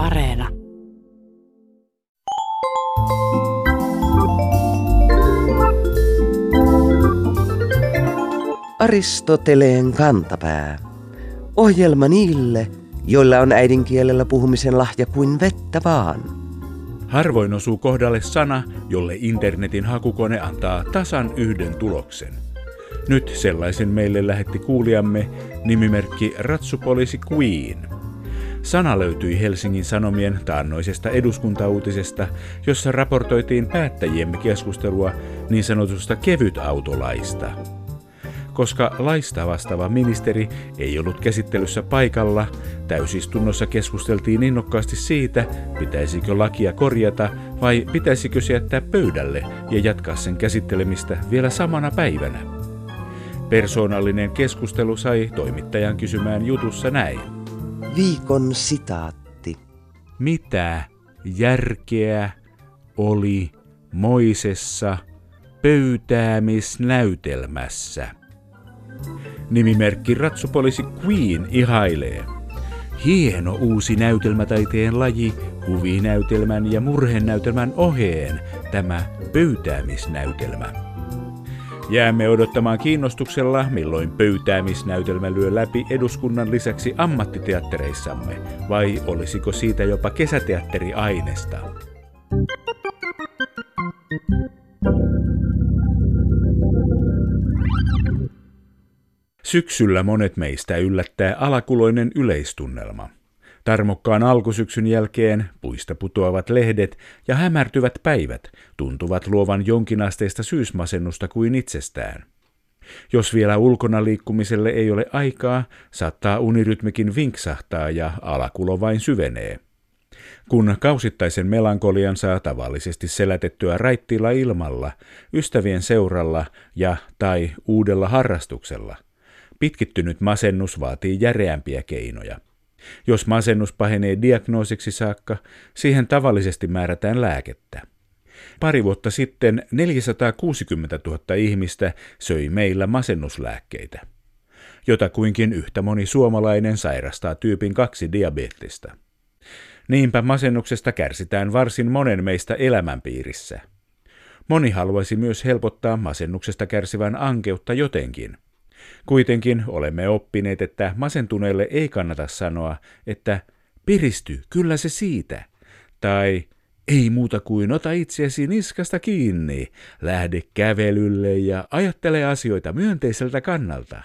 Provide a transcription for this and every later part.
Areena. Aristoteleen kantapää. Ohjelma niille, joilla on äidinkielellä puhumisen lahja kuin vettä vaan. Harvoin osuu kohdalle sana, jolle internetin hakukone antaa tasan yhden tuloksen. Nyt sellaisen meille lähetti kuulijamme nimimerkki Ratsupoliisi Queen. Sana löytyi Helsingin Sanomien taannoisesta eduskuntauutisesta, jossa raportoitiin päättäjiemme keskustelua niin sanotusta kevytautolaista. Koska laista vastaava ministeri ei ollut käsittelyssä paikalla, täysistunnossa keskusteltiin innokkaasti siitä, pitäisikö lakia korjata vai pitäisikö se jättää pöydälle ja jatkaa sen käsittelemistä vielä samana päivänä. Persoonallinen keskustelu sai toimittajan kysymään jutussa näin. Viikon sitaatti. Mitä järkeä oli Moisessa pöytäämisnäytelmässä? Nimimerkki Ratsupoliisi Queen ihailee. Hieno uusi näytelmätaiteen laji kuvinäytelmän ja murhenäytelmän oheen, tämä pöytäämisnäytelmä. Jäämme odottamaan kiinnostuksella, milloin pöytäämisnäytelmä lyö läpi eduskunnan lisäksi ammattiteattereissamme, vai olisiko siitä jopa kesäteatteriainesta? Syksyllä monet meistä yllättää alakuloinen yleistunnelma. Tarmokkaan alkusyksyn jälkeen puista putoavat lehdet ja hämärtyvät päivät tuntuvat luovan jonkinasteista syysmasennusta kuin itsestään. Jos vielä ulkona liikkumiselle ei ole aikaa, saattaa unirytmikin vinksahtaa ja alakulo vain syvenee. Kun kausittaisen melankolian saa tavallisesti selätettyä raittiilla ilmalla, ystävien seuralla ja tai uudella harrastuksella – Pitkittynyt masennus vaatii järeämpiä keinoja. Jos masennus pahenee diagnoosiksi saakka, siihen tavallisesti määrätään lääkettä. Pari vuotta sitten 460 000 ihmistä söi meillä masennuslääkkeitä. Jotakuinkin yhtä moni suomalainen sairastaa tyypin 2 diabetista. Niinpä masennuksesta kärsitään varsin monen meistä elämänpiirissä. Moni haluaisi myös helpottaa masennuksesta kärsivän ankeutta jotenkin – Kuitenkin olemme oppineet, että masentuneelle ei kannata sanoa, että piristy, kyllä se siitä, tai ei muuta kuin ota itseäsi niskasta kiinni, lähde kävelylle ja ajattele asioita myönteiseltä kannalta.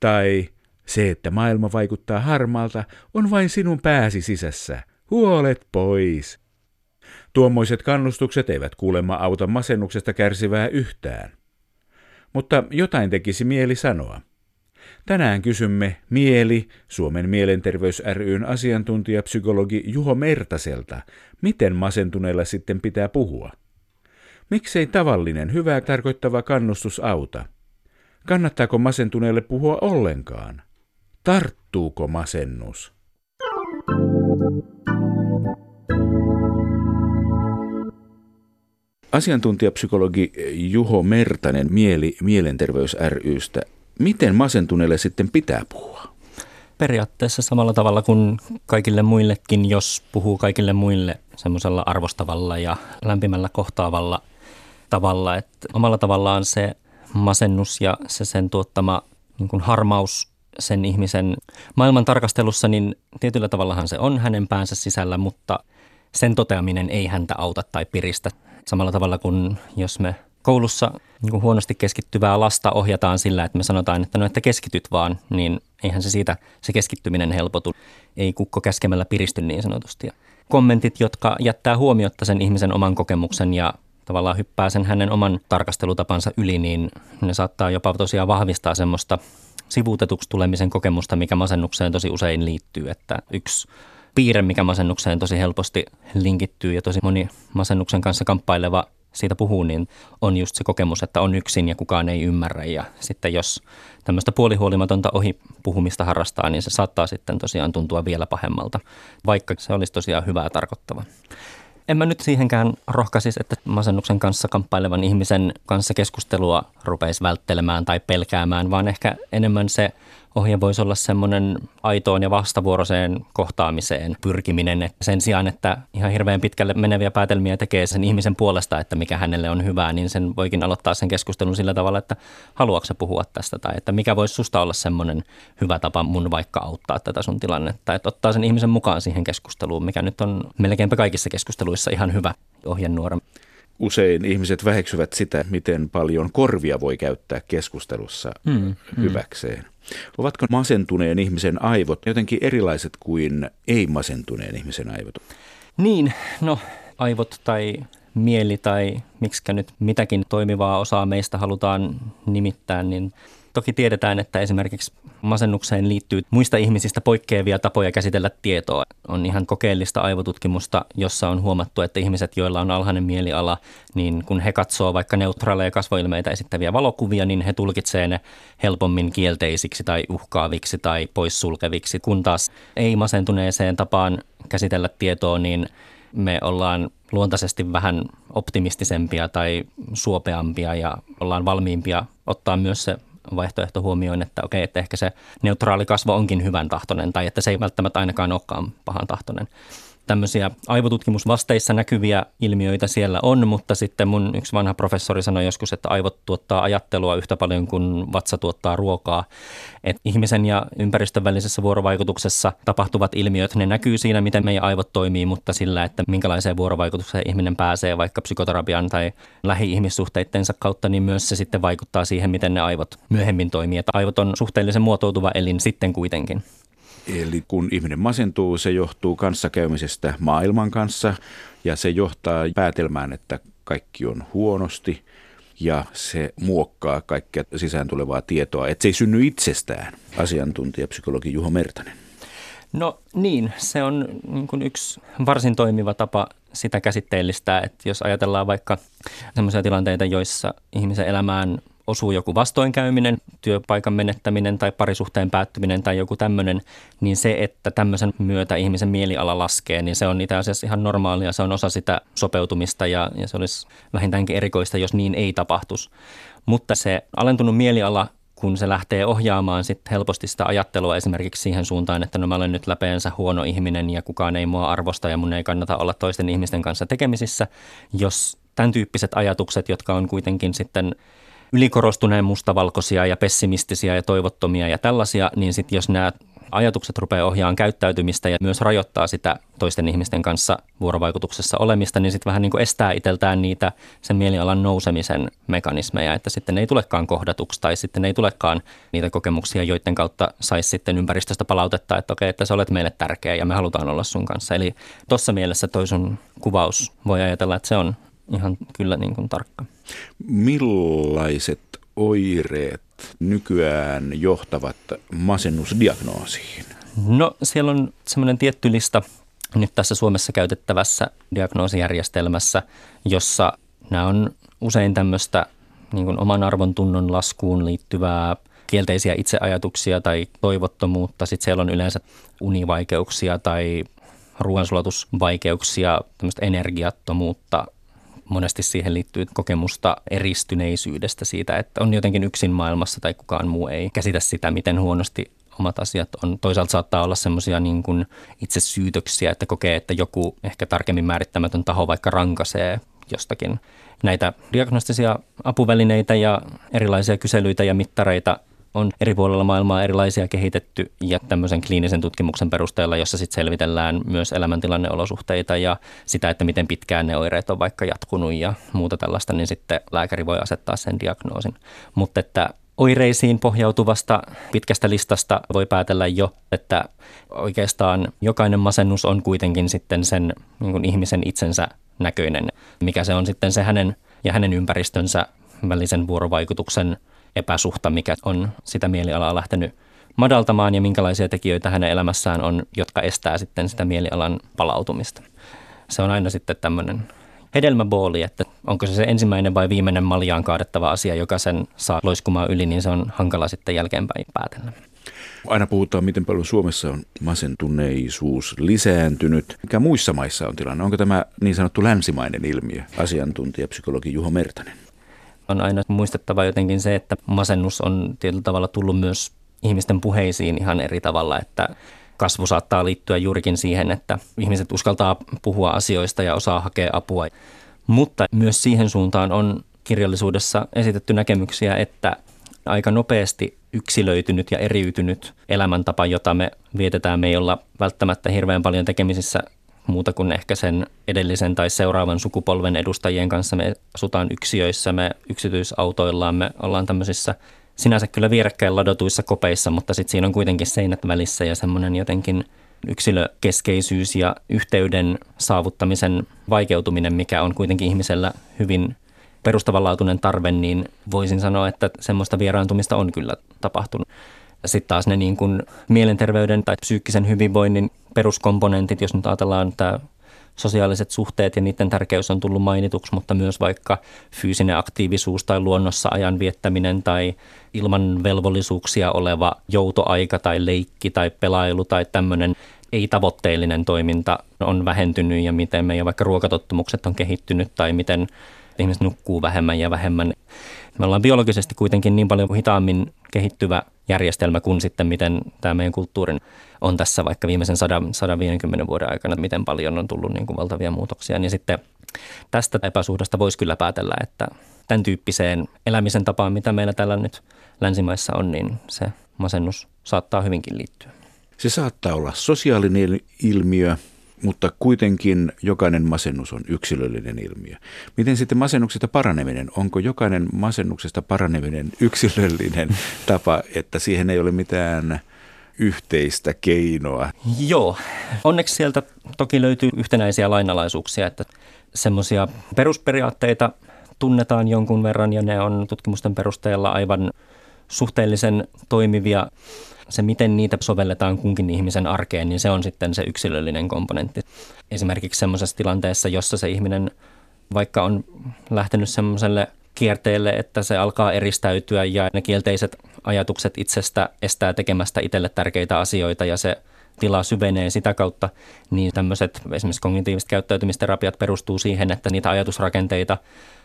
Tai se, että maailma vaikuttaa harmaalta, on vain sinun pääsi sisässä. Huolet pois. Tuommoiset kannustukset eivät kuulemma auta masennuksesta kärsivää yhtään. Mutta jotain tekisi mieli sanoa. Tänään kysymme Mieli, Suomen mielenterveys ryn asiantuntijapsykologi Juho Mertaselta, miten masentuneella sitten pitää puhua. Miksei tavallinen hyvää tarkoittava kannustus auta? Kannattaako masentuneelle puhua ollenkaan? Tarttuuko masennus? Asiantuntijapsykologi Juho Mertanen Mieli Mielenterveys rystä. Miten masentuneelle sitten pitää puhua? Periaatteessa samalla tavalla kuin kaikille muillekin, jos puhuu kaikille muille semmoisella arvostavalla ja lämpimällä kohtaavalla tavalla. Että omalla tavallaan se masennus ja se sen tuottama niin kuin harmaus sen ihmisen maailman tarkastelussa, niin tietyllä tavallahan se on hänen päänsä sisällä, mutta sen toteaminen ei häntä auta tai piristä samalla tavalla kuin jos me koulussa niin huonosti keskittyvää lasta ohjataan sillä, että me sanotaan, että no että keskityt vaan, niin eihän se siitä se keskittyminen helpotu. Ei kukko käskemällä piristy niin sanotusti. Kommentit, jotka jättää huomiotta sen ihmisen oman kokemuksen ja tavallaan hyppää sen hänen oman tarkastelutapansa yli, niin ne saattaa jopa tosiaan vahvistaa semmoista sivuutetuksi tulemisen kokemusta, mikä masennukseen tosi usein liittyy. Että yksi piirre, mikä masennukseen tosi helposti linkittyy ja tosi moni masennuksen kanssa kamppaileva siitä puhuu, niin on just se kokemus, että on yksin ja kukaan ei ymmärrä. Ja sitten jos tämmöistä puolihuolimatonta ohi puhumista harrastaa, niin se saattaa sitten tosiaan tuntua vielä pahemmalta, vaikka se olisi tosiaan hyvää tarkoittava. En mä nyt siihenkään rohkaisisi, että masennuksen kanssa kamppailevan ihmisen kanssa keskustelua rupeisi välttelemään tai pelkäämään, vaan ehkä enemmän se ohje voisi olla semmoinen aitoon ja vastavuoroiseen kohtaamiseen pyrkiminen. Että sen sijaan, että ihan hirveän pitkälle meneviä päätelmiä tekee sen ihmisen puolesta, että mikä hänelle on hyvää, niin sen voikin aloittaa sen keskustelun sillä tavalla, että haluatko puhua tästä tai että mikä voisi susta olla semmoinen hyvä tapa mun vaikka auttaa tätä sun tilannetta. Että ottaa sen ihmisen mukaan siihen keskusteluun, mikä nyt on melkeinpä kaikissa keskusteluissa ihan hyvä ohjenuora. Usein ihmiset väheksyvät sitä, miten paljon korvia voi käyttää keskustelussa mm, hyväkseen. Mm. Ovatko masentuneen ihmisen aivot jotenkin erilaiset kuin ei-masentuneen ihmisen aivot? Niin, no aivot tai mieli tai miksikä nyt mitäkin toimivaa osaa meistä halutaan nimittää, niin Toki tiedetään, että esimerkiksi masennukseen liittyy muista ihmisistä poikkeavia tapoja käsitellä tietoa. On ihan kokeellista aivotutkimusta, jossa on huomattu, että ihmiset, joilla on alhainen mieliala, niin kun he katsoo vaikka neutraaleja kasvoilmeitä esittäviä valokuvia, niin he tulkitsee ne helpommin kielteisiksi tai uhkaaviksi tai poissulkeviksi, kun taas ei masentuneeseen tapaan käsitellä tietoa, niin me ollaan luontaisesti vähän optimistisempia tai suopeampia ja ollaan valmiimpia ottaa myös se vaihtoehto huomioon, että okei, että ehkä se neutraali kasvo onkin hyvän tahtoinen tai että se ei välttämättä ainakaan olekaan pahan tahtoinen tämmöisiä aivotutkimusvasteissa näkyviä ilmiöitä siellä on, mutta sitten mun yksi vanha professori sanoi joskus, että aivot tuottaa ajattelua yhtä paljon kuin vatsa tuottaa ruokaa. Et ihmisen ja ympäristön välisessä vuorovaikutuksessa tapahtuvat ilmiöt, ne näkyy siinä, miten meidän aivot toimii, mutta sillä, että minkälaiseen vuorovaikutukseen ihminen pääsee vaikka psykoterapian tai lähi-ihmissuhteittensa kautta, niin myös se sitten vaikuttaa siihen, miten ne aivot myöhemmin toimii. Että aivot on suhteellisen muotoutuva elin sitten kuitenkin. Eli kun ihminen masentuu, se johtuu kanssakäymisestä maailman kanssa ja se johtaa päätelmään, että kaikki on huonosti ja se muokkaa kaikkea sisään tulevaa tietoa, että se ei synny itsestään, asiantuntija psykologi Juho Mertanen. No niin, se on niin kuin yksi varsin toimiva tapa sitä käsitteellistää, että jos ajatellaan vaikka sellaisia tilanteita, joissa ihmisen elämään osuu joku vastoinkäyminen, työpaikan menettäminen tai parisuhteen päättyminen tai joku tämmöinen, niin se, että tämmöisen myötä ihmisen mieliala laskee, niin se on itse asiassa ihan normaalia. Se on osa sitä sopeutumista ja, ja se olisi vähintäänkin erikoista, jos niin ei tapahtuisi. Mutta se alentunut mieliala kun se lähtee ohjaamaan sit helposti sitä ajattelua esimerkiksi siihen suuntaan, että no mä olen nyt läpeensä huono ihminen ja kukaan ei mua arvosta ja mun ei kannata olla toisten ihmisten kanssa tekemisissä, jos tämän tyyppiset ajatukset, jotka on kuitenkin sitten ylikorostuneen mustavalkoisia ja pessimistisiä ja toivottomia ja tällaisia, niin sitten jos nämä ajatukset rupeaa ohjaamaan käyttäytymistä ja myös rajoittaa sitä toisten ihmisten kanssa vuorovaikutuksessa olemista, niin sitten vähän niin kuin estää itseltään niitä sen mielialan nousemisen mekanismeja, että sitten ei tulekaan kohdatuksi tai sitten ei tulekaan niitä kokemuksia, joiden kautta saisi sitten ympäristöstä palautetta, että okei, että sä olet meille tärkeä ja me halutaan olla sun kanssa. Eli tuossa mielessä toi sun kuvaus voi ajatella, että se on ihan kyllä niin kuin tarkka. Millaiset oireet nykyään johtavat masennusdiagnoosiin? No siellä on semmoinen tietty lista nyt tässä Suomessa käytettävässä diagnoosijärjestelmässä, jossa nämä on usein tämmöistä niin kuin oman arvon tunnon laskuun liittyvää kielteisiä itseajatuksia tai toivottomuutta. Sitten siellä on yleensä univaikeuksia tai ruoansulatusvaikeuksia, tämmöistä energiattomuutta, monesti siihen liittyy kokemusta eristyneisyydestä siitä, että on jotenkin yksin maailmassa tai kukaan muu ei käsitä sitä, miten huonosti omat asiat on. Toisaalta saattaa olla semmoisia niin kuin itse syytöksiä, että kokee, että joku ehkä tarkemmin määrittämätön taho vaikka rankasee jostakin. Näitä diagnostisia apuvälineitä ja erilaisia kyselyitä ja mittareita on eri puolilla maailmaa erilaisia kehitetty ja tämmöisen kliinisen tutkimuksen perusteella, jossa sitten selvitellään myös elämäntilanneolosuhteita ja sitä, että miten pitkään ne oireet on vaikka jatkunut ja muuta tällaista, niin sitten lääkäri voi asettaa sen diagnoosin. Mutta että oireisiin pohjautuvasta pitkästä listasta voi päätellä jo, että oikeastaan jokainen masennus on kuitenkin sitten sen niin ihmisen itsensä näköinen, mikä se on sitten se hänen ja hänen ympäristönsä välisen vuorovaikutuksen epäsuhta, mikä on sitä mielialaa lähtenyt madaltamaan ja minkälaisia tekijöitä hänen elämässään on, jotka estää sitten sitä mielialan palautumista. Se on aina sitten tämmöinen hedelmäbooli, että onko se se ensimmäinen vai viimeinen maljaan kaadettava asia, joka sen saa loiskumaan yli, niin se on hankala sitten jälkeenpäin päätellä. Aina puhutaan, miten paljon Suomessa on masentuneisuus lisääntynyt. Mikä muissa maissa on tilanne? Onko tämä niin sanottu länsimainen ilmiö? Asiantuntija psykologi Juho Mertanen on aina muistettava jotenkin se, että masennus on tietyllä tavalla tullut myös ihmisten puheisiin ihan eri tavalla, että kasvu saattaa liittyä juurikin siihen, että ihmiset uskaltaa puhua asioista ja osaa hakea apua. Mutta myös siihen suuntaan on kirjallisuudessa esitetty näkemyksiä, että aika nopeasti yksilöitynyt ja eriytynyt elämäntapa, jota me vietetään, me ei olla välttämättä hirveän paljon tekemisissä muuta kuin ehkä sen edellisen tai seuraavan sukupolven edustajien kanssa. Me asutaan yksiöissä, me yksityisautoillaan, me ollaan tämmöisissä sinänsä kyllä vierekkäin ladotuissa kopeissa, mutta sitten siinä on kuitenkin seinät välissä ja semmoinen jotenkin yksilökeskeisyys ja yhteyden saavuttamisen vaikeutuminen, mikä on kuitenkin ihmisellä hyvin perustavanlaatuinen tarve, niin voisin sanoa, että semmoista vieraantumista on kyllä tapahtunut. Sitten taas ne niin kuin mielenterveyden tai psyykkisen hyvinvoinnin peruskomponentit, jos nyt ajatellaan tämä sosiaaliset suhteet ja niiden tärkeys on tullut mainituksi, mutta myös vaikka fyysinen aktiivisuus tai luonnossa ajan viettäminen tai ilman velvollisuuksia oleva joutoaika tai leikki tai pelailu tai tämmöinen ei-tavoitteellinen toiminta on vähentynyt ja miten meidän vaikka ruokatottumukset on kehittynyt tai miten ihmiset nukkuu vähemmän ja vähemmän. Me ollaan biologisesti kuitenkin niin paljon hitaammin kehittyvä järjestelmä kuin sitten miten tämä meidän kulttuurin on tässä vaikka viimeisen 100, 150 vuoden aikana, miten paljon on tullut niin kuin valtavia muutoksia. Niin sitten tästä epäsuhdasta voisi kyllä päätellä, että tämän tyyppiseen elämisen tapaan, mitä meillä täällä nyt länsimaissa on, niin se masennus saattaa hyvinkin liittyä. Se saattaa olla sosiaalinen ilmiö, mutta kuitenkin jokainen masennus on yksilöllinen ilmiö. Miten sitten masennuksesta paraneminen? Onko jokainen masennuksesta paraneminen yksilöllinen tapa, että siihen ei ole mitään yhteistä keinoa? Joo, onneksi sieltä toki löytyy yhtenäisiä lainalaisuuksia, että semmoisia perusperiaatteita tunnetaan jonkun verran ja ne on tutkimusten perusteella aivan suhteellisen toimivia se, miten niitä sovelletaan kunkin ihmisen arkeen, niin se on sitten se yksilöllinen komponentti. Esimerkiksi semmoisessa tilanteessa, jossa se ihminen vaikka on lähtenyt semmoiselle kierteelle, että se alkaa eristäytyä ja ne kielteiset ajatukset itsestä estää tekemästä itselle tärkeitä asioita ja se tila syvenee sitä kautta, niin tämmöiset esimerkiksi kognitiiviset käyttäytymisterapiat perustuu siihen, että niitä ajatusrakenteita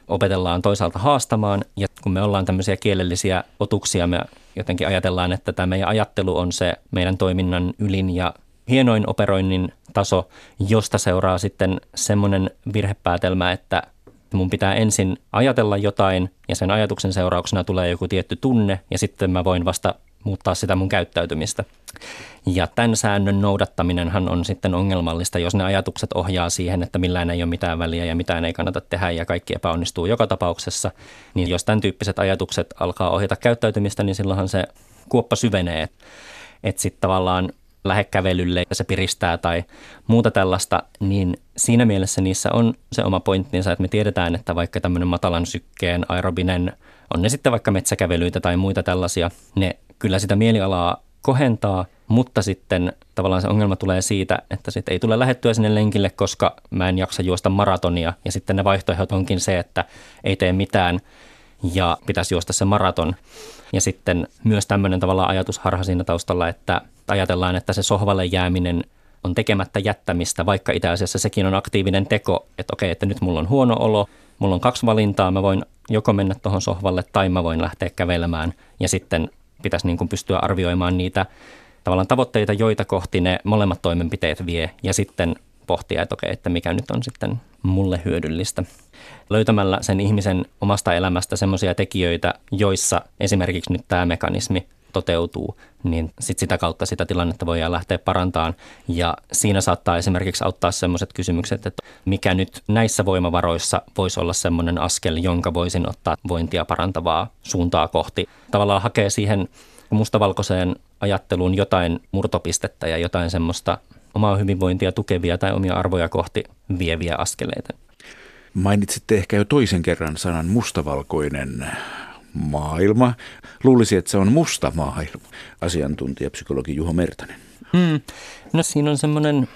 opetellaan toisaalta haastamaan ja kun me ollaan tämmöisiä kielellisiä otuksia, me jotenkin ajatellaan, että tämä meidän ajattelu on se meidän toiminnan ylin ja hienoin operoinnin taso, josta seuraa sitten semmoinen virhepäätelmä, että mun pitää ensin ajatella jotain ja sen ajatuksen seurauksena tulee joku tietty tunne ja sitten mä voin vasta muuttaa sitä mun käyttäytymistä. Ja tämän säännön noudattaminenhan on sitten ongelmallista, jos ne ajatukset ohjaa siihen, että millään ei ole mitään väliä ja mitään ei kannata tehdä ja kaikki epäonnistuu joka tapauksessa. Niin jos tämän tyyppiset ajatukset alkaa ohjata käyttäytymistä, niin silloinhan se kuoppa syvenee. Että sitten tavallaan lähekävelylle ja se piristää tai muuta tällaista, niin siinä mielessä niissä on se oma pointtinsa, että me tiedetään, että vaikka tämmöinen matalan sykkeen aerobinen, on ne sitten vaikka metsäkävelyitä tai muita tällaisia, ne kyllä sitä mielialaa kohentaa, mutta sitten tavallaan se ongelma tulee siitä, että sitten ei tule lähettyä sinne lenkille, koska mä en jaksa juosta maratonia. Ja sitten ne vaihtoehdot onkin se, että ei tee mitään ja pitäisi juosta se maraton. Ja sitten myös tämmöinen tavallaan ajatusharha siinä taustalla, että ajatellaan, että se sohvalle jääminen on tekemättä jättämistä, vaikka itse asiassa sekin on aktiivinen teko, että okei, että nyt mulla on huono olo, mulla on kaksi valintaa, mä voin joko mennä tuohon sohvalle tai mä voin lähteä kävelemään ja sitten pitäisi niin kuin pystyä arvioimaan niitä tavallaan tavoitteita, joita kohti ne molemmat toimenpiteet vie ja sitten pohtia, että okei, että mikä nyt on sitten mulle hyödyllistä. Löytämällä sen ihmisen omasta elämästä semmoisia tekijöitä, joissa esimerkiksi nyt tämä mekanismi toteutuu, niin sit sitä kautta sitä tilannetta voidaan lähteä parantamaan. Ja siinä saattaa esimerkiksi auttaa sellaiset kysymykset, että mikä nyt näissä voimavaroissa voisi olla semmoinen askel, jonka voisin ottaa vointia parantavaa suuntaa kohti. Tavallaan hakee siihen mustavalkoiseen ajatteluun jotain murtopistettä ja jotain semmoista omaa hyvinvointia tukevia tai omia arvoja kohti vieviä askeleita. Mainitsitte ehkä jo toisen kerran sanan mustavalkoinen maailma. Luulisi, että se on musta maailma, asiantuntija psykologi Juho Mertanen. Hmm. No siinä on semmoinen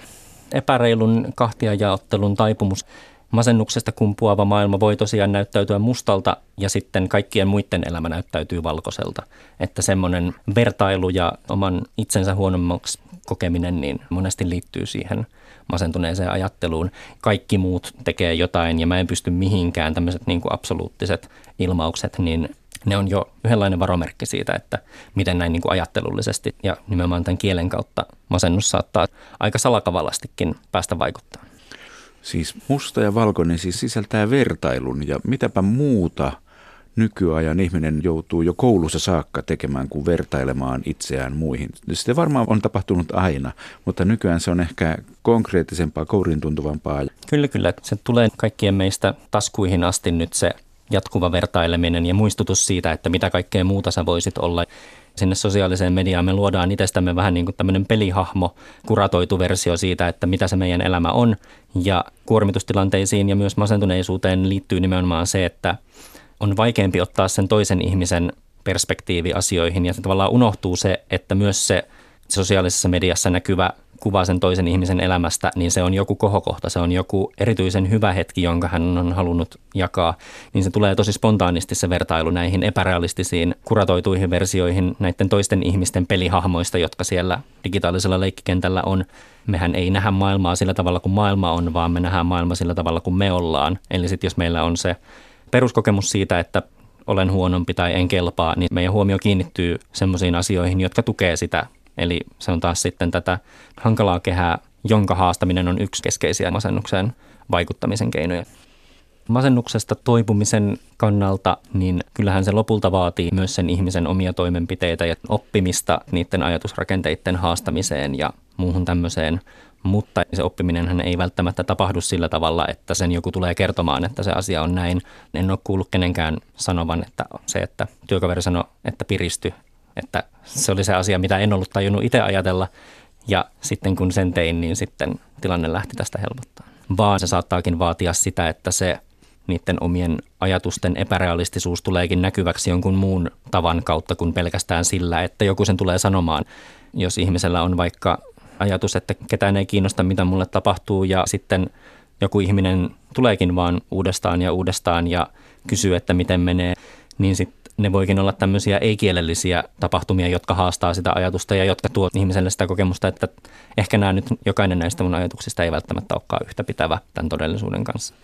epäreilun kahtiajaottelun taipumus. Masennuksesta kumpuava maailma voi tosiaan näyttäytyä mustalta ja sitten kaikkien muiden elämä näyttäytyy valkoiselta. Että semmoinen vertailu ja oman itsensä huonommaksi kokeminen niin monesti liittyy siihen masentuneeseen ajatteluun. Kaikki muut tekee jotain ja mä en pysty mihinkään tämmöiset niin kuin absoluuttiset ilmaukset, niin ne on jo yhdenlainen varomerkki siitä, että miten näin niin kuin ajattelullisesti ja nimenomaan tämän kielen kautta masennus saattaa aika salakavallastikin päästä vaikuttaa. Siis musta ja valkoinen siis sisältää vertailun ja mitäpä muuta nykyajan ihminen joutuu jo koulussa saakka tekemään kuin vertailemaan itseään muihin. Se varmaan on tapahtunut aina, mutta nykyään se on ehkä konkreettisempaa, kourin tuntuvampaa. Kyllä, kyllä. Se tulee kaikkien meistä taskuihin asti nyt se jatkuva vertaileminen ja muistutus siitä, että mitä kaikkea muuta sä voisit olla. Sinne sosiaaliseen mediaan me luodaan itsestämme vähän niin kuin tämmöinen pelihahmo, kuratoitu versio siitä, että mitä se meidän elämä on. Ja kuormitustilanteisiin ja myös masentuneisuuteen liittyy nimenomaan se, että on vaikeampi ottaa sen toisen ihmisen perspektiivi asioihin ja se tavallaan unohtuu se, että myös se sosiaalisessa mediassa näkyvä kuva sen toisen ihmisen elämästä, niin se on joku kohokohta, se on joku erityisen hyvä hetki, jonka hän on halunnut jakaa, niin se tulee tosi spontaanisti se vertailu näihin epärealistisiin kuratoituihin versioihin näiden toisten ihmisten pelihahmoista, jotka siellä digitaalisella leikkikentällä on. Mehän ei nähdä maailmaa sillä tavalla kuin maailma on, vaan me nähdään maailma sillä tavalla kuin me ollaan. Eli sitten jos meillä on se peruskokemus siitä, että olen huonompi tai en kelpaa, niin meidän huomio kiinnittyy sellaisiin asioihin, jotka tukee sitä Eli se on taas sitten tätä hankalaa kehää, jonka haastaminen on yksi keskeisiä masennukseen vaikuttamisen keinoja. Masennuksesta toipumisen kannalta, niin kyllähän se lopulta vaatii myös sen ihmisen omia toimenpiteitä ja oppimista niiden ajatusrakenteiden haastamiseen ja muuhun tämmöiseen. Mutta se oppiminen ei välttämättä tapahdu sillä tavalla, että sen joku tulee kertomaan, että se asia on näin. En ole kuullut kenenkään sanovan, että se, että työkaveri sanoi, että piristy, että se oli se asia, mitä en ollut tajunnut itse ajatella. Ja sitten kun sen tein, niin sitten tilanne lähti tästä helpottaa. Vaan se saattaakin vaatia sitä, että se niiden omien ajatusten epärealistisuus tuleekin näkyväksi jonkun muun tavan kautta kuin pelkästään sillä, että joku sen tulee sanomaan. Jos ihmisellä on vaikka ajatus, että ketään ei kiinnosta, mitä mulle tapahtuu ja sitten joku ihminen tuleekin vaan uudestaan ja uudestaan ja kysyy, että miten menee, niin sitten ne voikin olla tämmöisiä ei-kielellisiä tapahtumia, jotka haastaa sitä ajatusta ja jotka tuo ihmiselle sitä kokemusta, että ehkä nämä nyt jokainen näistä mun ajatuksista ei välttämättä olekaan yhtä pitävä tämän todellisuuden kanssa.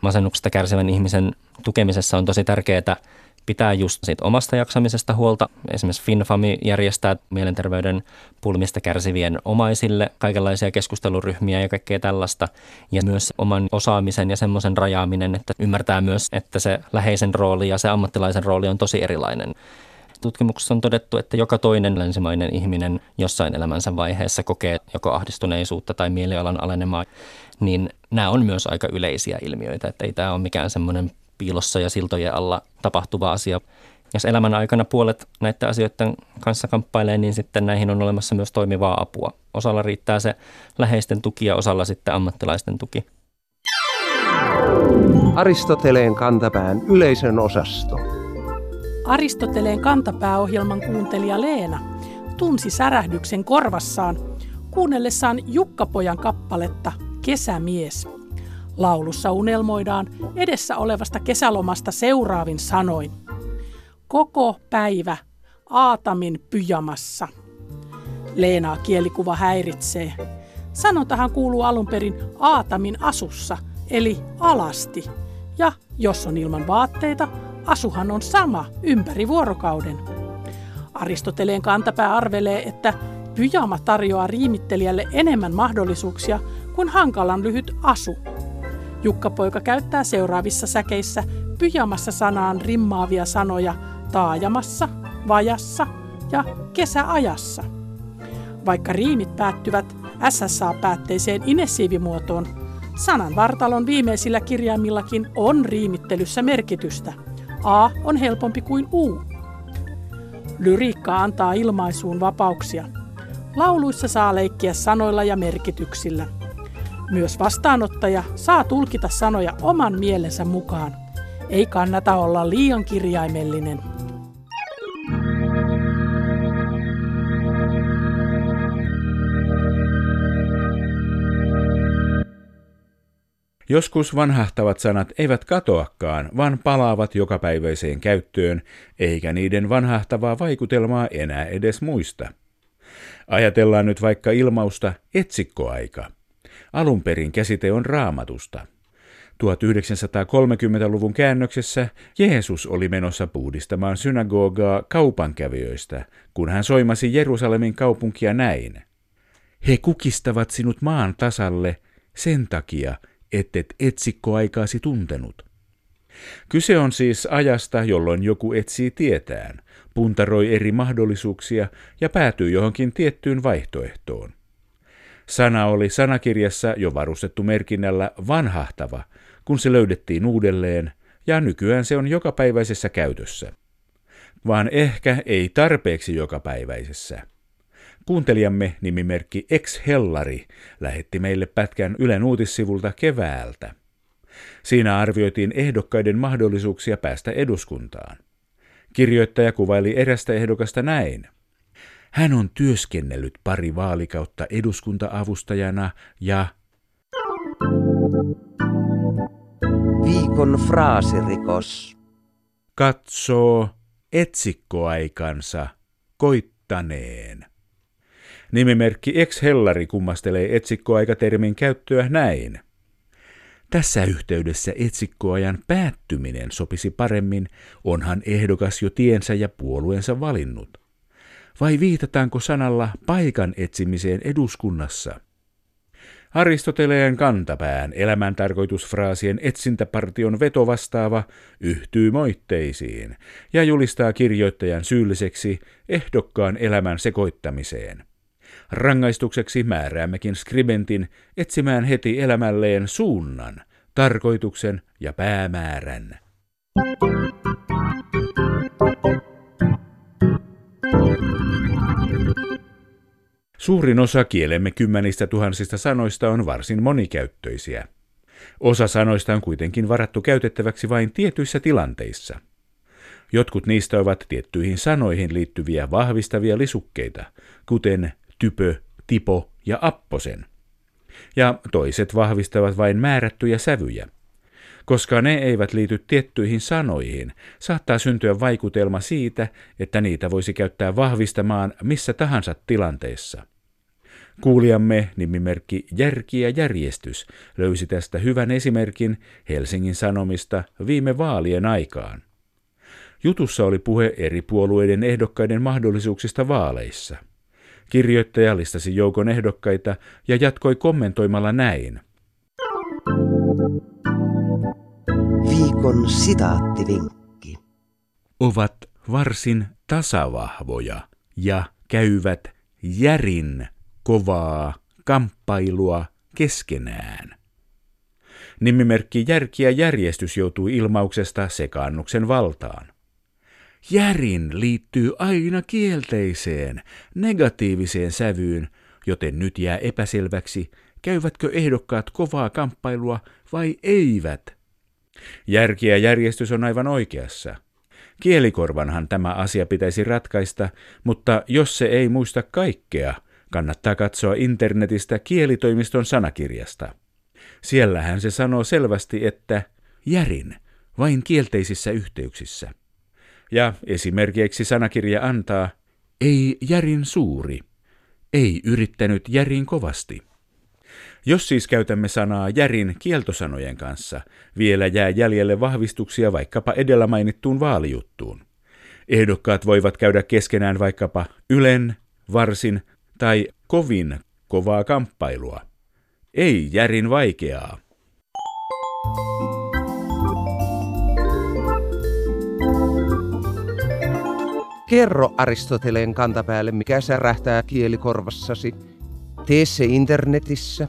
Masennuksesta kärsivän ihmisen tukemisessa on tosi tärkeää pitää just siitä omasta jaksamisesta huolta. Esimerkiksi FinFami järjestää mielenterveyden pulmista kärsivien omaisille kaikenlaisia keskusteluryhmiä ja kaikkea tällaista. Ja myös oman osaamisen ja semmoisen rajaaminen, että ymmärtää myös, että se läheisen rooli ja se ammattilaisen rooli on tosi erilainen. Tutkimuksessa on todettu, että joka toinen länsimainen ihminen jossain elämänsä vaiheessa kokee joko ahdistuneisuutta tai mielialan alenemaa, niin nämä on myös aika yleisiä ilmiöitä, että ei tämä ole mikään semmoinen piilossa ja siltojen alla tapahtuva asia. Jos elämän aikana puolet näiden asioiden kanssa kamppailee, niin sitten näihin on olemassa myös toimivaa apua. Osalla riittää se läheisten tuki ja osalla sitten ammattilaisten tuki. Aristoteleen kantapään yleisön osasto. Aristoteleen kantapääohjelman kuuntelija Leena tunsi särähdyksen korvassaan kuunnellessaan Jukkapojan kappaletta Kesämies. Laulussa unelmoidaan edessä olevasta kesälomasta seuraavin sanoin. Koko päivä Aatamin pyjamassa. Leenaa kielikuva häiritsee. Sanontahan kuuluu alun perin Aatamin asussa, eli alasti. Ja jos on ilman vaatteita, asuhan on sama ympäri vuorokauden. Aristoteleen kantapää arvelee, että pyjama tarjoaa riimittelijälle enemmän mahdollisuuksia kuin hankalan lyhyt asu. Jukka-poika käyttää seuraavissa säkeissä pyjamassa sanaan rimmaavia sanoja taajamassa, vajassa ja kesäajassa. Vaikka riimit päättyvät SSA-päätteiseen inessiivimuotoon, sanan vartalon viimeisillä kirjaimillakin on riimittelyssä merkitystä. A on helpompi kuin U. Lyriikka antaa ilmaisuun vapauksia. Lauluissa saa leikkiä sanoilla ja merkityksillä – myös vastaanottaja saa tulkita sanoja oman mielensä mukaan. Ei kannata olla liian kirjaimellinen. Joskus vanhahtavat sanat eivät katoakaan, vaan palaavat jokapäiväiseen käyttöön, eikä niiden vanhahtavaa vaikutelmaa enää edes muista. Ajatellaan nyt vaikka ilmausta etsikkoaika. Alun perin käsite on raamatusta. 1930-luvun käännöksessä Jeesus oli menossa puhdistamaan synagogaa kaupankävijöistä, kun hän soimasi Jerusalemin kaupunkia näin. He kukistavat sinut maan tasalle sen takia, ettet etsikkoaikaasi tuntenut. Kyse on siis ajasta, jolloin joku etsii tietään, puntaroi eri mahdollisuuksia ja päätyy johonkin tiettyyn vaihtoehtoon. Sana oli sanakirjassa jo varustettu merkinnällä vanhahtava, kun se löydettiin uudelleen, ja nykyään se on jokapäiväisessä käytössä. Vaan ehkä ei tarpeeksi jokapäiväisessä. Kuuntelijamme nimimerkki Ex Hellari lähetti meille pätkän Ylen uutissivulta keväältä. Siinä arvioitiin ehdokkaiden mahdollisuuksia päästä eduskuntaan. Kirjoittaja kuvaili erästä ehdokasta näin. Hän on työskennellyt pari vaalikautta eduskunta-avustajana ja Viikon fraasirikos. katsoo etsikkoaikansa koittaneen. Nimimerkki Ex Hellari kummastelee etsikkoaikatermin käyttöä näin. Tässä yhteydessä etsikkoajan päättyminen sopisi paremmin, onhan ehdokas jo tiensä ja puolueensa valinnut. Vai viitataanko sanalla paikan etsimiseen eduskunnassa? Aristoteleen kantapään elämäntarkoitusfraasien etsintäpartion vetovastaava yhtyy moitteisiin ja julistaa kirjoittajan syylliseksi ehdokkaan elämän sekoittamiseen. Rangaistukseksi määräämmekin skribentin etsimään heti elämälleen suunnan, tarkoituksen ja päämäärän. Suurin osa kielemme kymmenistä tuhansista sanoista on varsin monikäyttöisiä. Osa sanoista on kuitenkin varattu käytettäväksi vain tietyissä tilanteissa. Jotkut niistä ovat tiettyihin sanoihin liittyviä vahvistavia lisukkeita, kuten typö, tipo ja apposen. Ja toiset vahvistavat vain määrättyjä sävyjä. Koska ne eivät liity tiettyihin sanoihin, saattaa syntyä vaikutelma siitä, että niitä voisi käyttää vahvistamaan missä tahansa tilanteessa. Kuulijamme nimimerkki Järki ja järjestys löysi tästä hyvän esimerkin Helsingin Sanomista viime vaalien aikaan. Jutussa oli puhe eri puolueiden ehdokkaiden mahdollisuuksista vaaleissa. Kirjoittaja listasi joukon ehdokkaita ja jatkoi kommentoimalla näin. Viikon sitaattivinkki. Ovat varsin tasavahvoja ja käyvät järin kovaa kamppailua keskenään. Nimimerkki Järki ja järjestys joutui ilmauksesta sekaannuksen valtaan. Järin liittyy aina kielteiseen, negatiiviseen sävyyn, joten nyt jää epäselväksi, käyvätkö ehdokkaat kovaa kamppailua vai eivät. Järki ja järjestys on aivan oikeassa. Kielikorvanhan tämä asia pitäisi ratkaista, mutta jos se ei muista kaikkea, kannattaa katsoa internetistä kielitoimiston sanakirjasta. Siellähän se sanoo selvästi, että järin, vain kielteisissä yhteyksissä. Ja esimerkiksi sanakirja antaa, ei järin suuri, ei yrittänyt järin kovasti. Jos siis käytämme sanaa järin kieltosanojen kanssa, vielä jää jäljelle vahvistuksia vaikkapa edellä mainittuun vaalijuttuun. Ehdokkaat voivat käydä keskenään vaikkapa ylen, varsin tai kovin kovaa kamppailua. Ei järin vaikeaa. Kerro Aristoteleen kantapäälle, mikä särähtää kielikorvassasi. Tee se internetissä